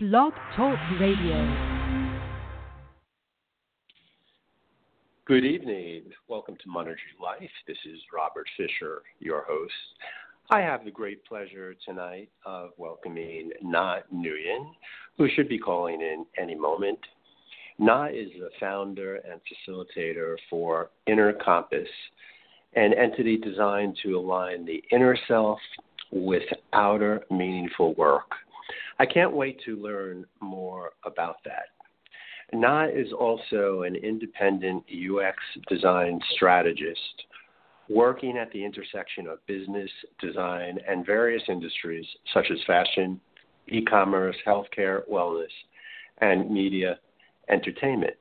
Blog Talk Radio. Good evening. Welcome to Monergy Life. This is Robert Fisher, your host. I have the great pleasure tonight of welcoming Nga Nguyen, who should be calling in any moment. Nga is the founder and facilitator for Inner Compass, an entity designed to align the inner self with outer meaningful work. I can't wait to learn more about that. Nga is also an independent UX design strategist working at the intersection of business, design, and various industries such as fashion, e commerce, healthcare, wellness, and media entertainment.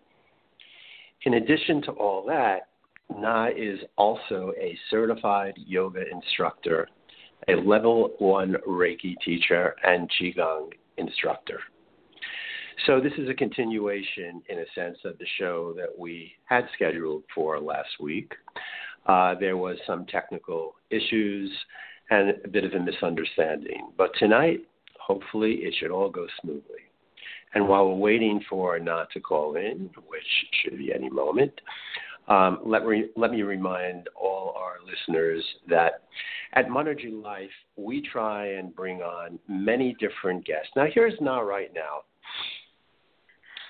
In addition to all that, Nga is also a certified yoga instructor a level one Reiki teacher and Qigong instructor. So, this is a continuation, in a sense, of the show that we had scheduled for last week. Uh, there was some technical issues and a bit of a misunderstanding. But tonight, hopefully, it should all go smoothly. And while we're waiting for Nga to call in, which should be any moment, um, let, me, let me remind all our listeners that at Monergy Life, we try and bring on many different guests. Now, here's Nga right now.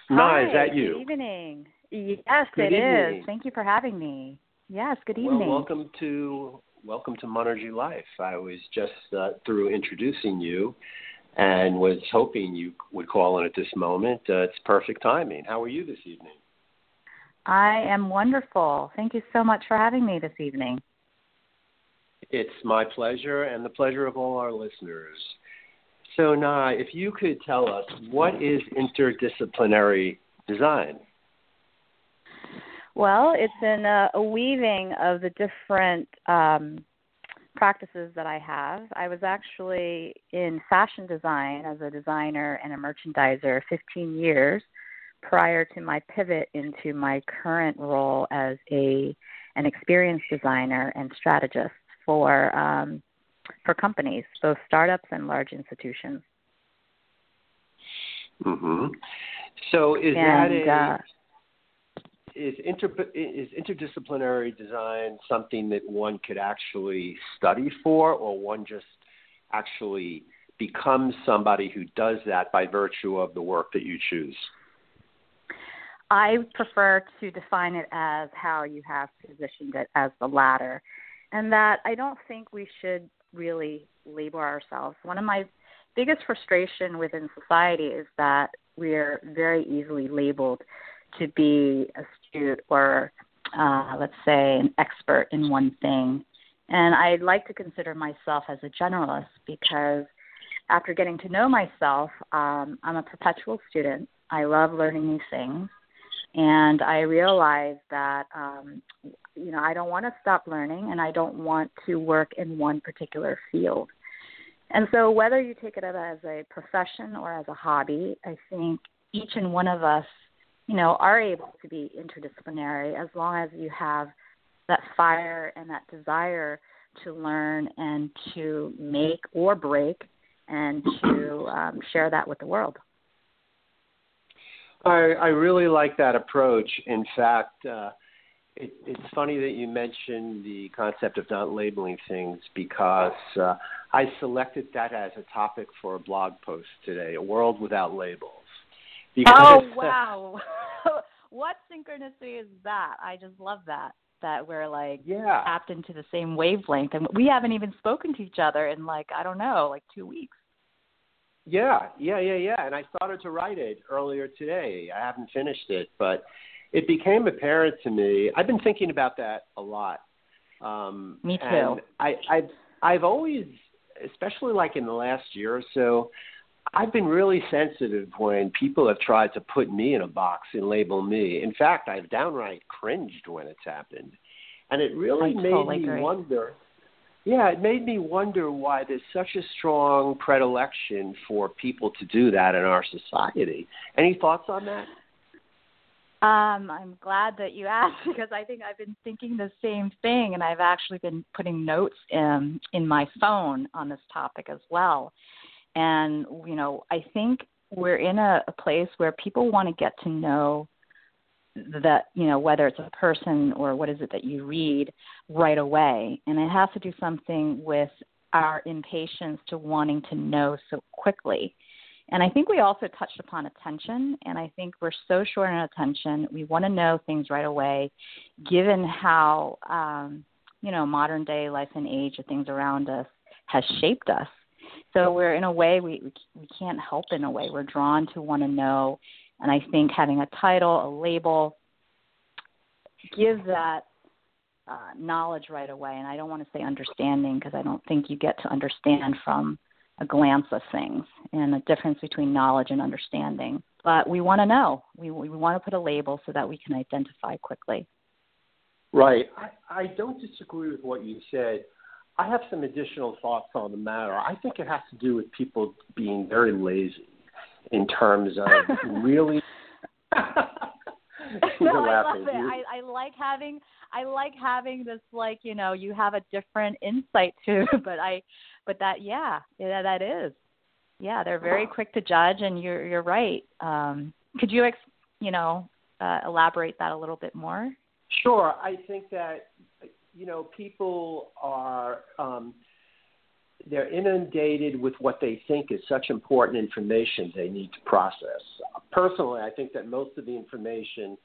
Nga, Hi, is that you? Good evening. Yes, good it evening. is. Thank you for having me. Yes, good evening. Well, welcome to welcome to Monergy Life. I was just uh, through introducing you, and was hoping you would call in at this moment. Uh, it's perfect timing. How are you this evening? I am wonderful. Thank you so much for having me this evening. It's my pleasure and the pleasure of all our listeners. So, Nga, if you could tell us what is interdisciplinary design? Well, it's in a, a weaving of the different um, practices that I have. I was actually in fashion design as a designer and a merchandiser 15 years prior to my pivot into my current role as a an experienced designer and strategist for um, for companies, both startups and large institutions. Mm-hmm. So is and, that a uh, is inter is interdisciplinary design something that one could actually study for, or one just actually becomes somebody who does that by virtue of the work that you choose? I prefer to define it as how you have positioned it as the latter, and that I don't think we should really label ourselves. One of my biggest frustration within society is that we're very easily labeled to be astute or, uh, let's say, an expert in one thing. And I'd like to consider myself as a generalist because after getting to know myself, um, I'm a perpetual student. I love learning new things and I realized that um, you know I don't want to stop learning, and I don't want to work in one particular field. And so, whether you take it as a profession or as a hobby, I think each and one of us, you know, are able to be interdisciplinary as long as you have that fire and that desire to learn and to make or break and to um, share that with the world. I, I really like that approach. In fact, uh, it, it's funny that you mentioned the concept of not labeling things because uh, I selected that as a topic for a blog post today a world without labels. Because, oh, wow. what synchronicity is that? I just love that. That we're like yeah. tapped into the same wavelength, and we haven't even spoken to each other in like I don't know, like two weeks. Yeah, yeah, yeah, yeah. And I started to write it earlier today. I haven't finished it, but it became apparent to me. I've been thinking about that a lot. Um, me too. And I, I've I've always, especially like in the last year or so, I've been really sensitive when people have tried to put me in a box and label me. In fact, I've downright cringed when it's happened, and it really I made totally me agree. wonder yeah, it made me wonder why there's such a strong predilection for people to do that in our society. Any thoughts on that? Um, I'm glad that you asked because I think I've been thinking the same thing, and I've actually been putting notes in in my phone on this topic as well. And you know, I think we're in a, a place where people want to get to know that you know whether it's a person or what is it that you read right away. And it has to do something with our impatience to wanting to know so quickly. And i think we also touched upon attention and i think we're so short on attention. We want to know things right away given how um you know modern day life and age of things around us has shaped us. So we're in a way we we can't help in a way. We're drawn to want to know and I think having a title, a label, gives that uh, knowledge right away. And I don't want to say understanding because I don't think you get to understand from a glance of things and the difference between knowledge and understanding. But we want to know. We, we want to put a label so that we can identify quickly. Right. I, I don't disagree with what you said. I have some additional thoughts on the matter. I think it has to do with people being very lazy in terms of really. no, I love it. I, I like having I like having this like you know you have a different insight too. But I, but that yeah yeah that is yeah they're very quick to judge and you're you're right. Um, could you ex, you know uh, elaborate that a little bit more? Sure. I think that you know people are um, they're inundated with what they think is such important information they need to process. Personally, I think that most of the information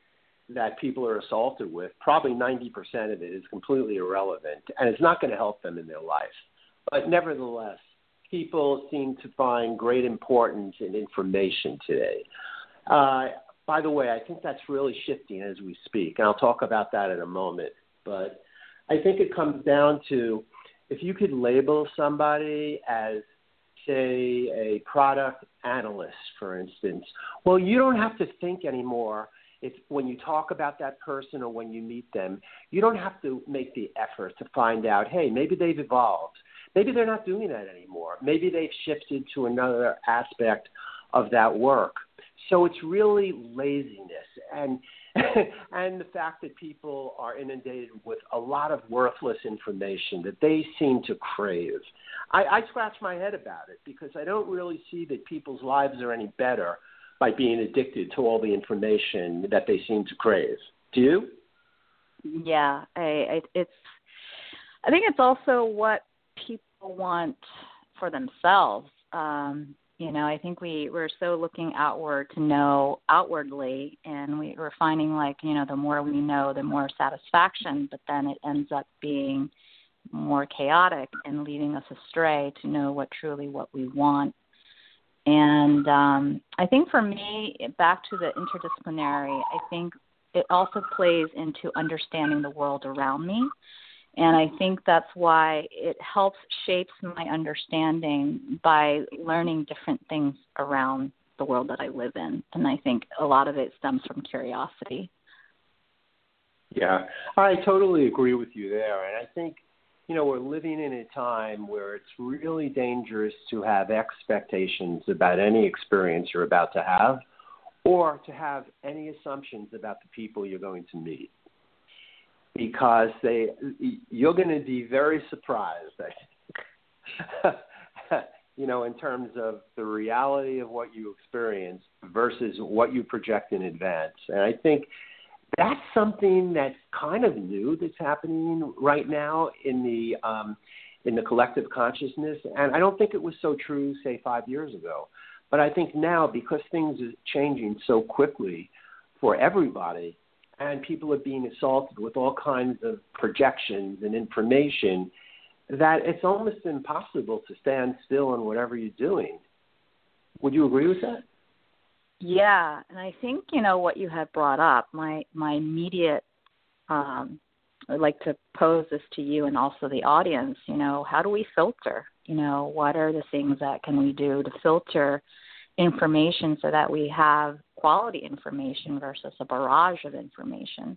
that people are assaulted with, probably 90% of it is completely irrelevant and it's not going to help them in their life. But nevertheless, people seem to find great importance in information today. Uh, by the way, I think that's really shifting as we speak, and I'll talk about that in a moment. But I think it comes down to if you could label somebody as say a product analyst for instance well you don't have to think anymore if when you talk about that person or when you meet them you don't have to make the effort to find out hey maybe they've evolved. Maybe they're not doing that anymore. Maybe they've shifted to another aspect of that work. So it's really laziness. And and the fact that people are inundated with a lot of worthless information that they seem to crave. I, I scratch my head about it because I don't really see that people's lives are any better by being addicted to all the information that they seem to crave. Do you? Yeah, I, I it's. I think it's also what people want for themselves. Um, you know i think we we're so looking outward to know outwardly and we, we're finding like you know the more we know the more satisfaction but then it ends up being more chaotic and leading us astray to know what truly what we want. And um i think for me back to the interdisciplinary i think it also plays into understanding the world around me and I think that's why it helps shapes my understanding by learning different things around the world that I live in. And I think a lot of it stems from curiosity. Yeah, I totally agree with you there. And I think, you know, we're living in a time where it's really dangerous to have expectations about any experience you're about to have or to have any assumptions about the people you're going to meet because they you're going to be very surprised. you know, in terms of the reality of what you experience versus what you project in advance. And I think that's something that's kind of new that's happening right now in the um, in the collective consciousness. And I don't think it was so true, say, five years ago. But I think now, because things are changing so quickly for everybody, and people are being assaulted with all kinds of projections and information that it's almost impossible to stand still in whatever you're doing. Would you agree with that? Yeah, and I think you know what you have brought up. My my immediate, um, I'd like to pose this to you and also the audience. You know, how do we filter? You know, what are the things that can we do to filter information so that we have quality information versus a barrage of information.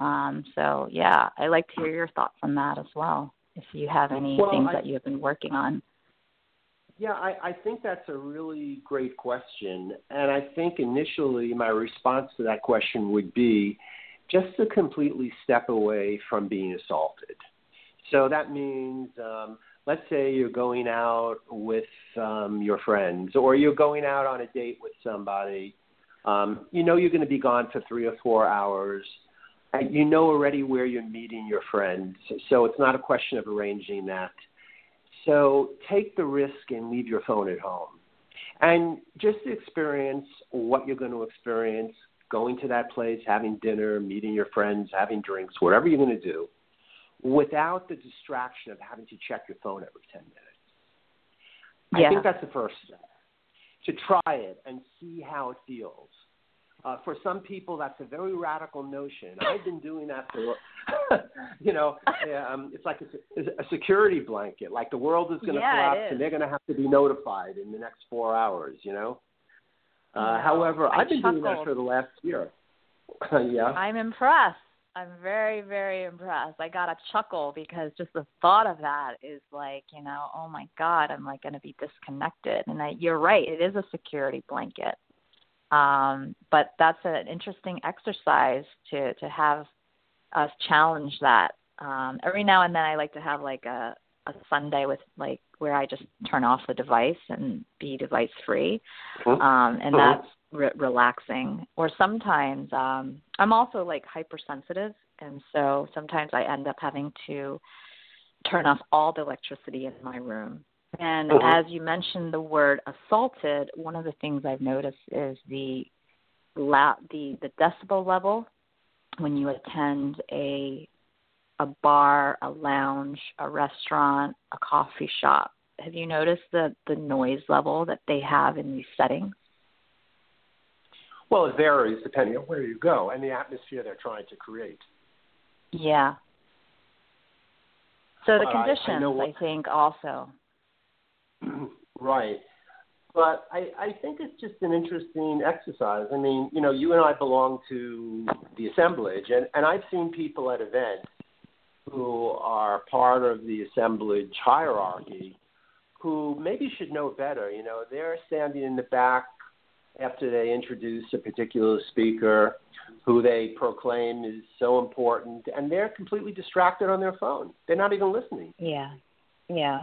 Um, so yeah, I like to hear your thoughts on that as well. If you have any well, things I, that you have been working on. Yeah, I, I think that's a really great question, and I think initially my response to that question would be just to completely step away from being assaulted. So that means um, let's say you're going out with um, your friends or you're going out on a date with somebody. Um, you know you're going to be gone for three or four hours. And you know already where you're meeting your friends, so it's not a question of arranging that. So take the risk and leave your phone at home. And just experience what you're going to experience going to that place, having dinner, meeting your friends, having drinks, whatever you're going to do without the distraction of having to check your phone every 10 minutes. Yeah. I think that's the first step to try it and see how it feels. Uh, for some people, that's a very radical notion. I've been doing that for, you know, um, it's like a, a security blanket. Like the world is going to yeah, collapse, and they're going to have to be notified in the next four hours. You know. Uh, however, I I've been chuckled. doing that for the last year. yeah. I'm impressed. I'm very, very impressed. I got a chuckle because just the thought of that is like, you know, oh my God, I'm like going to be disconnected. And I, you're right, it is a security blanket. Um, but that's an interesting exercise to to have us challenge that. Um, every now and then, I like to have like a a Sunday with like where I just turn off the device and be device free, Mhm. um, and Mhm. that's re- relaxing. Or sometimes um, I'm also like hypersensitive, and so sometimes I end up having to turn off all the electricity in my room. And Mhm. as you mentioned the word assaulted, one of the things I've noticed is the la- the the decibel level when you attend a a bar, a lounge, a restaurant, a coffee shop. Have you noticed the the noise level that they have in these settings? Well, it varies depending on where you go and the atmosphere they're trying to create. Yeah. So the Well, I- I conditions, I, think, also. right. But I, I think it's just an interesting exercise. I mean, you know, you and I belong to the assemblage, and, and I've seen people at events who are part of the assemblage hierarchy who maybe should know better. You know, they're standing in the back after they introduce a particular speaker who they proclaim is so important, and they're completely distracted on their phone. They're not even listening. Yeah. Yeah.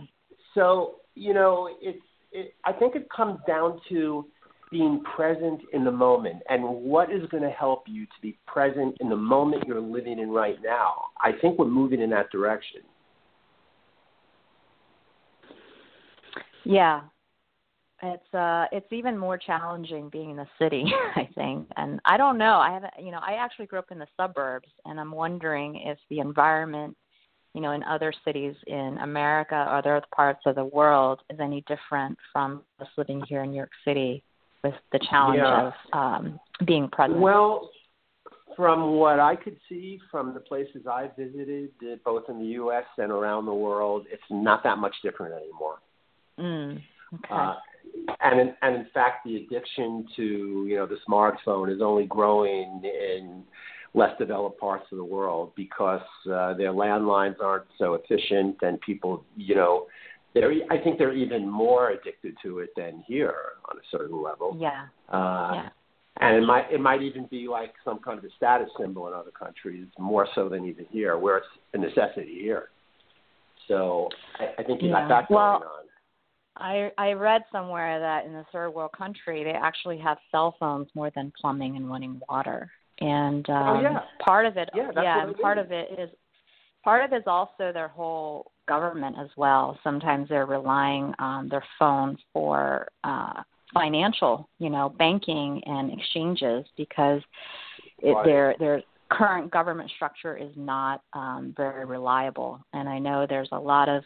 So you know, it's. It, I think it comes down to being present in the moment and what is going to help you to be present in the moment you're living in right now. I think we're moving in that direction. Yeah. It's uh it's even more challenging being in the city, I think. And I don't know. I haven't you know, I actually grew up in the suburbs and I'm wondering if the environment, you know, in other cities in America or other parts of the world is any different from us living here in New York City with the challenge Yeah. of um being present. Well, from what I could see from the places I visited, uh, both in the U.S. and around the world, it's not that much different anymore. mm. Okay. Uh, and in, and in fact, the addiction to you know the smartphone is only growing in less developed parts of the world because uh, their landlines aren't so efficient, and people you know they're I think they're even more addicted to it than here on a certain level. yeah. Uh, Yeah. And it might it might even be like some kind of a status symbol in other countries, more so than even here, where it's a necessity here. So I, I think you Yeah. got that going Well, on. I I read somewhere that in the third world country they actually have cell phones more than plumbing and running water. And um Oh, yeah. part of it Yeah, what and part mean. of it is part of it is also their whole government as well. Sometimes they're relying on their phone for uh financial, you know, banking and exchanges because it, Right. their their current government structure is not um, very reliable. And I know there's a lot of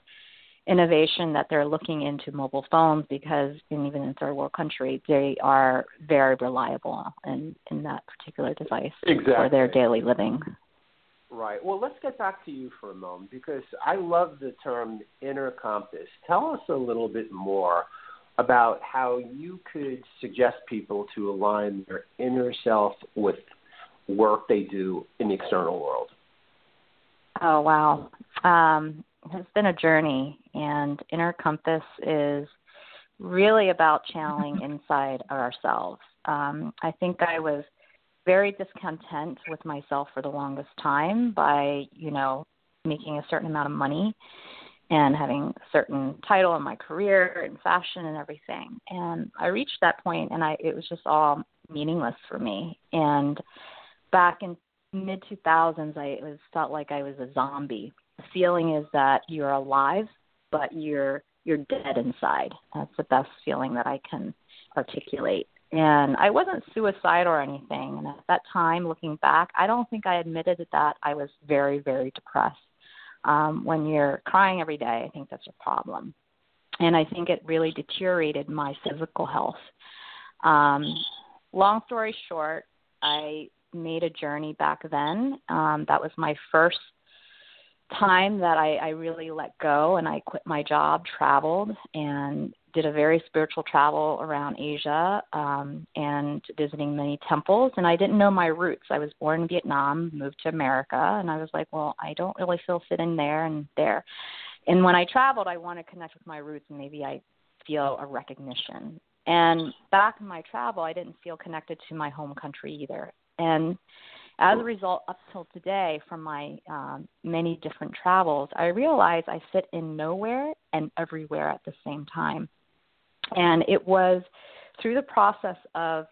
innovation that they're looking into mobile phones because in, even in third world country they are very reliable in in that particular device for their daily living. Right. Well, let's get back to you for a moment because I love the term inner compass. Tell us a little bit more about how you could suggest people to align their inner self with work they do in the external world. Oh wow. Um it's been a journey and inner compass is really about channeling inside ourselves. Um I think I was very discontent with myself for the longest time by, you know, making a certain amount of money and having a certain title in my career and fashion and everything. And I reached that point and I it was just all meaningless for me. And back in mid 2000s I it was felt like I was a zombie. The feeling is that you're alive but you're you're dead inside. That's the best feeling that I can articulate. And I wasn't suicidal or anything. And at that time, looking back, I don't think I admitted that I was very, very depressed. Um, when you're crying every day, I think that's a problem. And I think it really deteriorated my physical health. Um, long story short, I made a journey back then. Um, that was my first time that I, I really let go and I quit my job, traveled, and did a very spiritual travel around Asia um, and visiting many temples. And I didn't know my roots. I was born in Vietnam, moved to America, and I was like, well, I don't really feel fit in there and there. And when I traveled, I want to connect with my roots and maybe I feel a recognition. And back in my travel, I didn't feel connected to my home country either. And as a result, up till today, from my um, many different travels, I realize I fit in nowhere and everywhere at the same time. And it was through the process of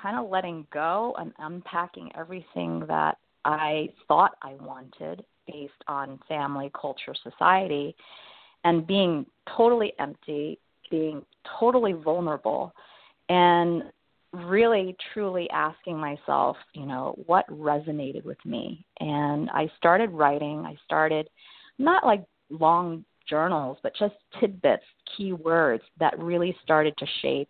kind of letting go and unpacking everything that I thought I wanted based on family, culture, society, and being totally empty, being totally vulnerable, and really truly asking myself, you know, what resonated with me. And I started writing. I started not like long journals, but just tidbits, key words that really started to shape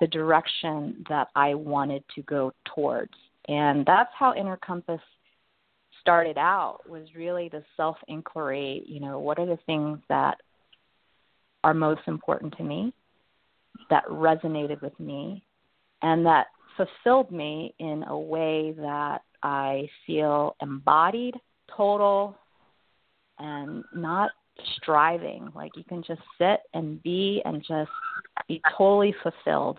the direction that I wanted to go towards. And that's how Inner Compass started out was really the self inquiry, you know, what are the things that are most important to me, that resonated with me, and that fulfilled me in a way that I feel embodied, total, and not striving. Like you can just sit and be and just be totally fulfilled.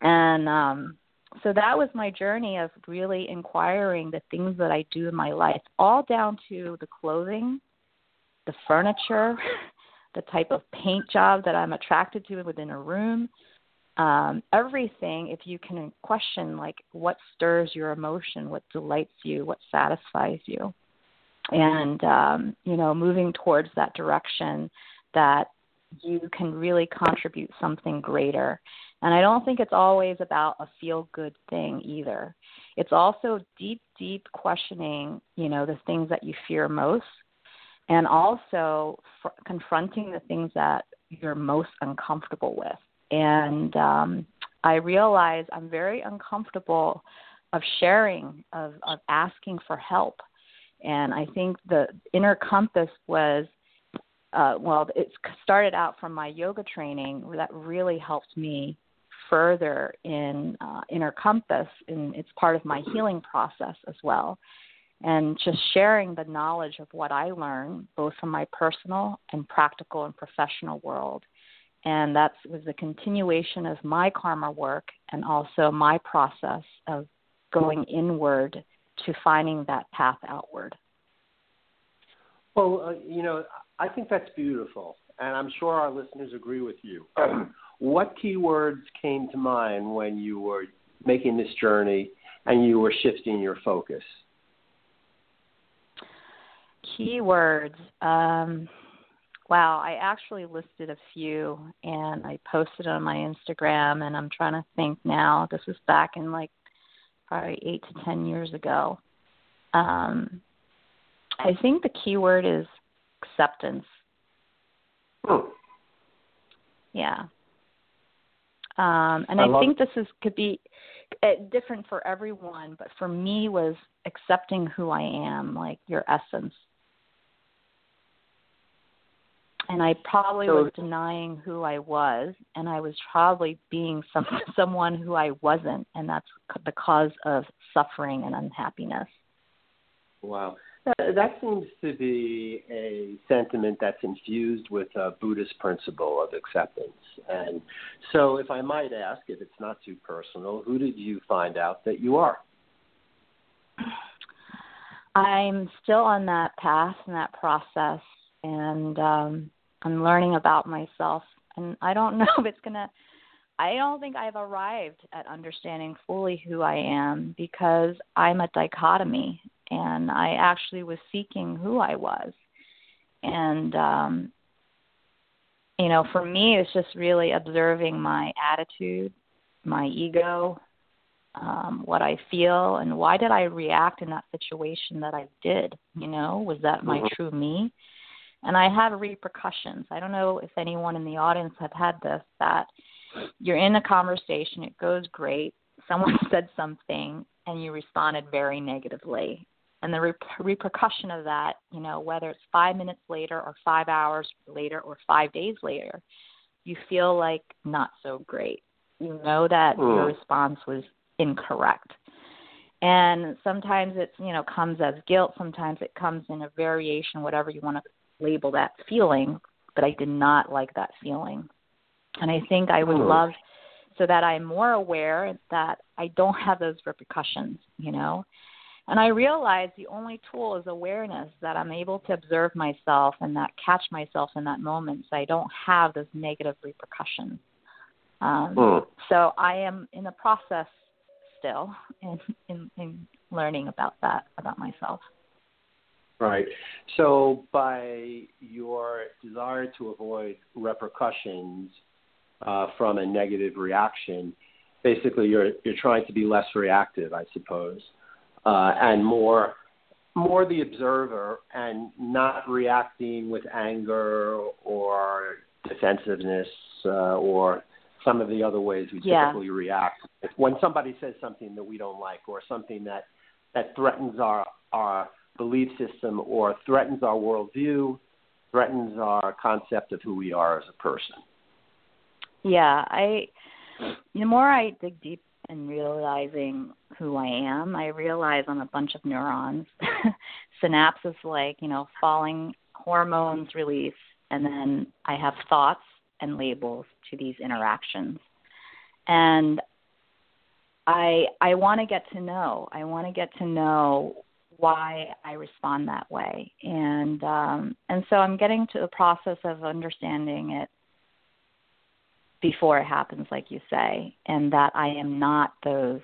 And um so that was my journey of really inquiring the things that I do in my life, all down to the clothing, the furniture, the type of paint job that I'm attracted to within a room, um, everything, if you can question like what stirs your emotion, what delights you, what satisfies you, and um, you know, moving towards that direction that you can really contribute something greater. And I don't think it's always about a feel good thing either. It's also deep, deep questioning, you know, the things that you fear most and also f- confronting the things that you're most uncomfortable with and um, I realize I'm very uncomfortable of sharing, of, of asking for help. And I think the inner compass was, uh, well, it started out from my yoga training that really helped me further in uh, inner compass, and it's part of my healing process as well. And just sharing the knowledge of what I learn, both from my personal and practical and professional world, and that was a continuation of my karma work and also my process of going inward to finding that path outward. Well, uh, you know, I think that's beautiful, and I'm sure our listeners agree with you. what keywords came to mind when you were making this journey and you were shifting your focus? Keywords. Um, Wow, I actually listed a few and I posted on my Instagram and I'm trying to think now. This was back in like probably eight to ten years ago. Um I think the key word is acceptance. Oh. Yeah. Um and I, I think this is could be uh, different for everyone, but for me was accepting who I am, like your essence and I probably so, was denying who I was, and I was probably being some someone who I wasn't, and that's the cause of suffering and unhappiness. Wow, that, that seems to be a sentiment that's infused with a Buddhist principle of acceptance. And so, if I might ask, if it's not too personal, who did you find out that you are? I'm still on that path and that process and um, I'm learning about myself. And I don't know if it's gonna. I don't think I've arrived at understanding fully who I am because I'm a dichotomy, and I actually was seeking who I was, and um, you know, for me, it's just really observing my attitude, my ego, um, what I feel, and why did I react in that situation that I did? You know, was that my mm-hmm. true me? And I have repercussions. I don't know if anyone in the audience have had this that you're in a conversation, it goes great, someone said something, and you responded very negatively. And the re- repercussion of that, you know, whether it's five minutes later or five hours later or five days later, you feel like not so great. You know that mm. your response was incorrect. And sometimes it's, you know, comes as guilt, sometimes it comes in a variation, whatever you want to label that feeling, but I did not like that feeling. And I think I would mm. love so that I'm more aware that I don't have those repercussions, you know. And I realize the only tool is awareness that I'm able to observe myself and that catch myself in that moment so I don't have those negative repercussions. Um, mm. So I am in the process still in, in, in learning about that about myself. Right. So by your desire to avoid repercussions uh, from a negative reaction, basically you're you're trying to be less reactive, I suppose, uh, and more more the observer and not reacting with anger or defensiveness uh, or some of the other ways we yeah. typically react. When somebody says something that we don't like or something that, that threatens our, our belief system or threatens our worldview, threatens our concept of who we are as a person. Yeah, I the more I dig deep and realizing who I am, I realize I'm a bunch of neurons. Synapses like, you know, falling hormones release and then I have thoughts and labels to these interactions. And I I want to get to know. I want to get to know why I respond that way. And um and so I'm getting to the process of understanding it before it happens like you say and that I am not those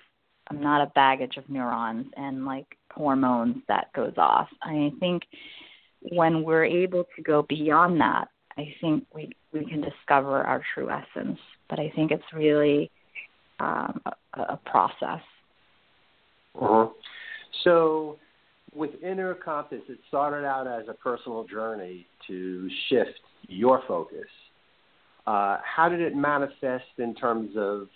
I'm not a baggage of neurons and like hormones that goes off. I think when we're able to go beyond that I think we we can discover our true essence. But I think it's really um, a, a, process. Uh-huh. So, with Inner Compass, it started out as a personal journey to shift your focus. Uh, how did it manifest in terms of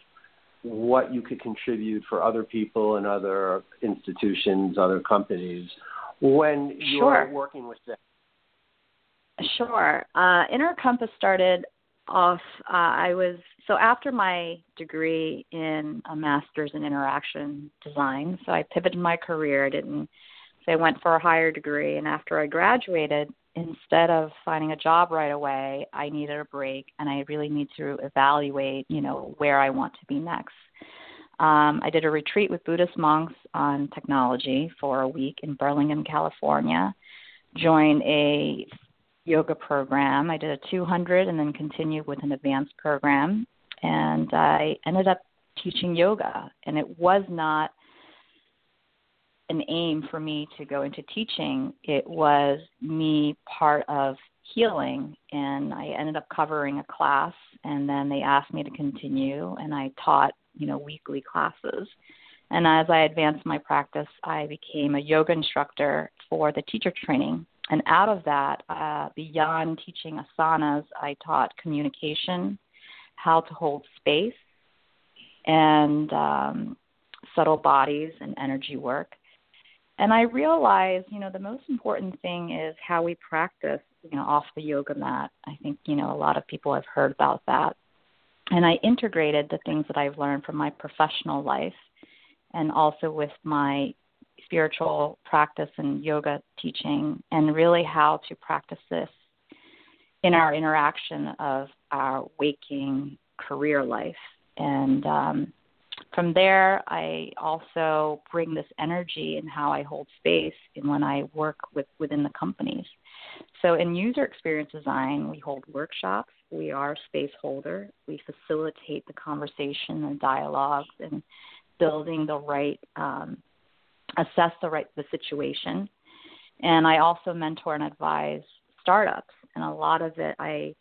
what you could contribute for other people and other institutions, other companies, when you're sure. working with them? Sure. Uh, Inner Compass started off. Uh, I was so after my degree in a master's in interaction design. So I pivoted my career. I didn't. So I went for a higher degree, and after I graduated, instead of finding a job right away, I needed a break, and I really need to evaluate, you know, where I want to be next. Um, I did a retreat with Buddhist monks on technology for a week in Burlingame, California. Joined a yoga program. I did a 200 and then continued with an advanced program. And I ended up teaching yoga. And it was not an aim for me to go into teaching, it was me part of healing. And I ended up covering a class. And then they asked me to continue. And I taught, you know, weekly classes. And as I advanced my practice, I became a yoga instructor for the teacher training and out of that, uh, beyond teaching asanas, I taught communication, how to hold space, and um, subtle bodies and energy work. And I realized, you know, the most important thing is how we practice, you know, off the yoga mat. I think, you know, a lot of people have heard about that. And I integrated the things that I've learned from my professional life and also with my spiritual practice and yoga teaching, and really how to practice this in our interaction of our waking career life. And um, from there, I also bring this energy in how I hold space and when I work with within the companies. So in user experience design, we hold workshops. We are space holder. We facilitate the conversation and dialogues and building the right, um, assess the right the situation. And I also mentor and advise startups. And a lot of it, I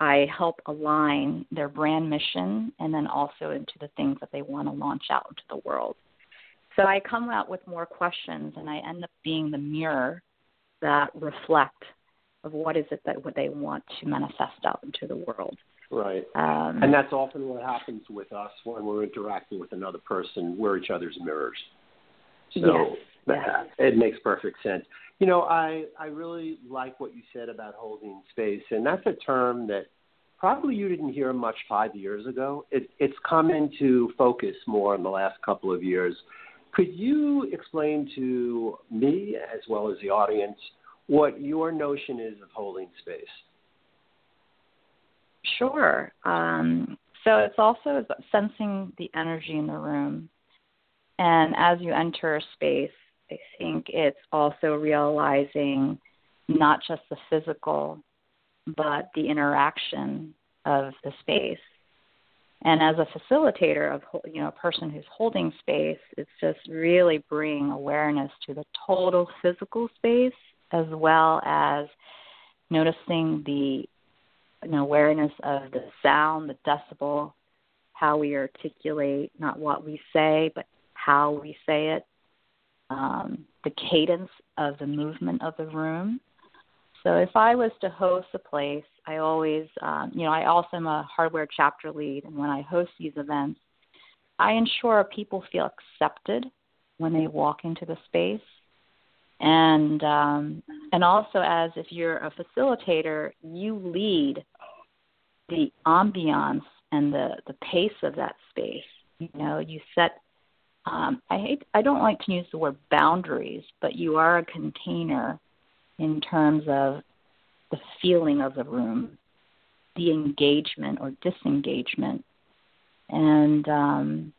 I help align their brand mission and then also into the things that they want to launch out into the world. So I come out with more questions and I end up being the mirror that reflect of what is it that what they want to manifest out into the world. Right. Um, and that's often what happens with us when we're interacting with another person. We're each other's mirrors. So yes, that, it makes perfect sense. You know, I I really like what you said about holding space, and that's a term that probably you didn't hear much five years ago. It, it's come into focus more in the last couple of years. Could you explain to me as well as the audience what your notion is of holding space? Sure. Um, so it's also sensing the energy in the room. And as you enter a space, I think it's also realizing not just the physical, but the interaction of the space. And as a facilitator of you know a person who's holding space, it's just really bring awareness to the total physical space as well as noticing the know, awareness of the sound, the decibel, how we articulate not what we say, but how we say it, um, the cadence of the movement of the room. So if I was to host a place, I always, um, you know, I also am a hardware chapter lead, and when I host these events, I ensure people feel accepted when they walk into the space and um, and also as if you're a facilitator, you lead the ambiance and the the pace of that space. You know, you set. Um, I hate. I don't like to use the word boundaries, but you are a container in terms of the feeling of the room, the engagement or disengagement, and um,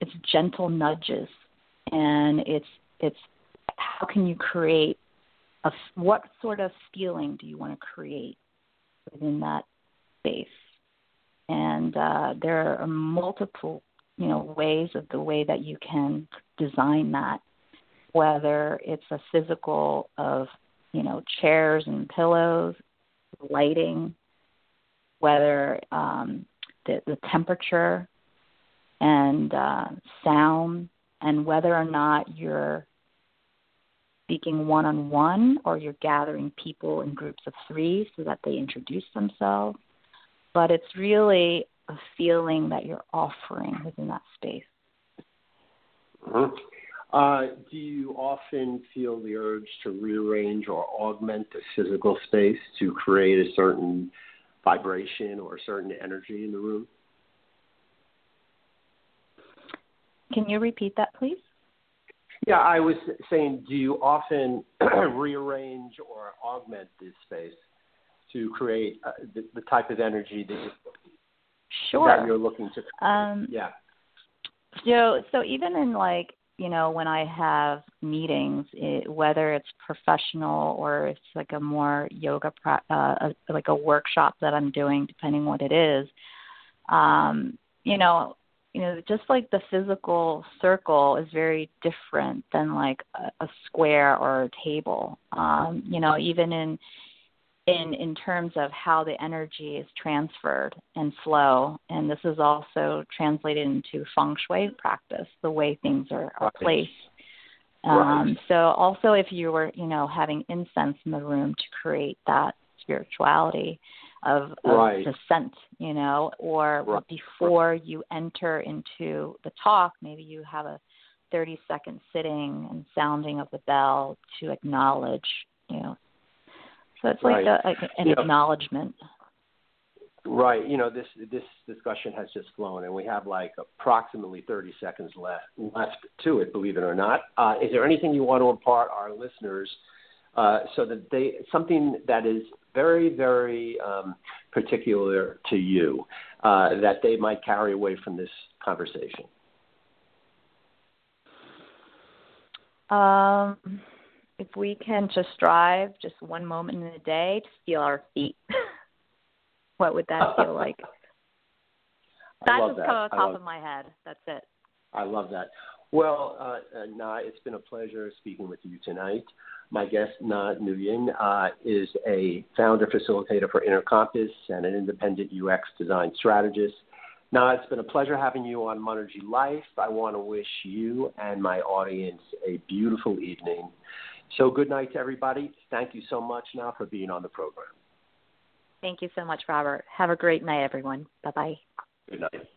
it's gentle nudges, and it's it's how can you create a what sort of feeling do you want to create within that space and uh, there are multiple you know ways of the way that you can design that whether it's a physical of you know chairs and pillows lighting whether um, the, the temperature and uh, sound and whether or not you're speaking one on one or you're gathering people in groups of three so that they introduce themselves. But it's really a feeling that you're offering within that space. Mm-hmm. Uh, do you often feel the urge to rearrange or augment the physical space to create a certain vibration or a certain energy in the room? Can you repeat that, please? Yeah, I was saying, do you often rearrange or augment this space to create uh, the, the, type of energy that, you, sure. that you're looking to? Um, yeah. So, so even in like you know when I have meetings, it, whether it's professional or it's like a more yoga, pra- uh, a, like a workshop that I'm doing, depending what it is, um, you know, you know, just like the physical circle is very different than like a, a square or a table. Um, you know, even in in in terms of how the energy is transferred and flow, and this is also translated into feng shui practice, the way things are, are placed. Um. So also, if you were, you know, having incense in the room to create that spirituality, of, of right. the scent, you know, or right. before you enter into the talk, maybe you have a 30 second sitting and sounding of the bell to acknowledge, you know. So it's like right. a, an you acknowledgement. Know, right. You know, this this discussion has just flown, and we have like approximately 30 seconds left left to it. Believe it or not, uh, is there anything you want to impart our listeners uh, so that they something that is very very um, particular to you uh, that they might carry away from this conversation? Um if we can just strive just one moment in a day to feel our feet, what would that feel like? That just that. come on top of my head. That's it. I love that. Well, uh, uh, Nga, it's been a pleasure speaking with you tonight. My guest, Nga Nguyen, uh, is a founder facilitator for Inner Compass and an independent UX design strategist. Nga, it's been a pleasure having you on Monergy Life. I want to wish you and my audience a beautiful evening. So, good night to everybody. Thank you so much now for being on the program. Thank you so much, Robert. Have a great night, everyone. Bye bye. Good night.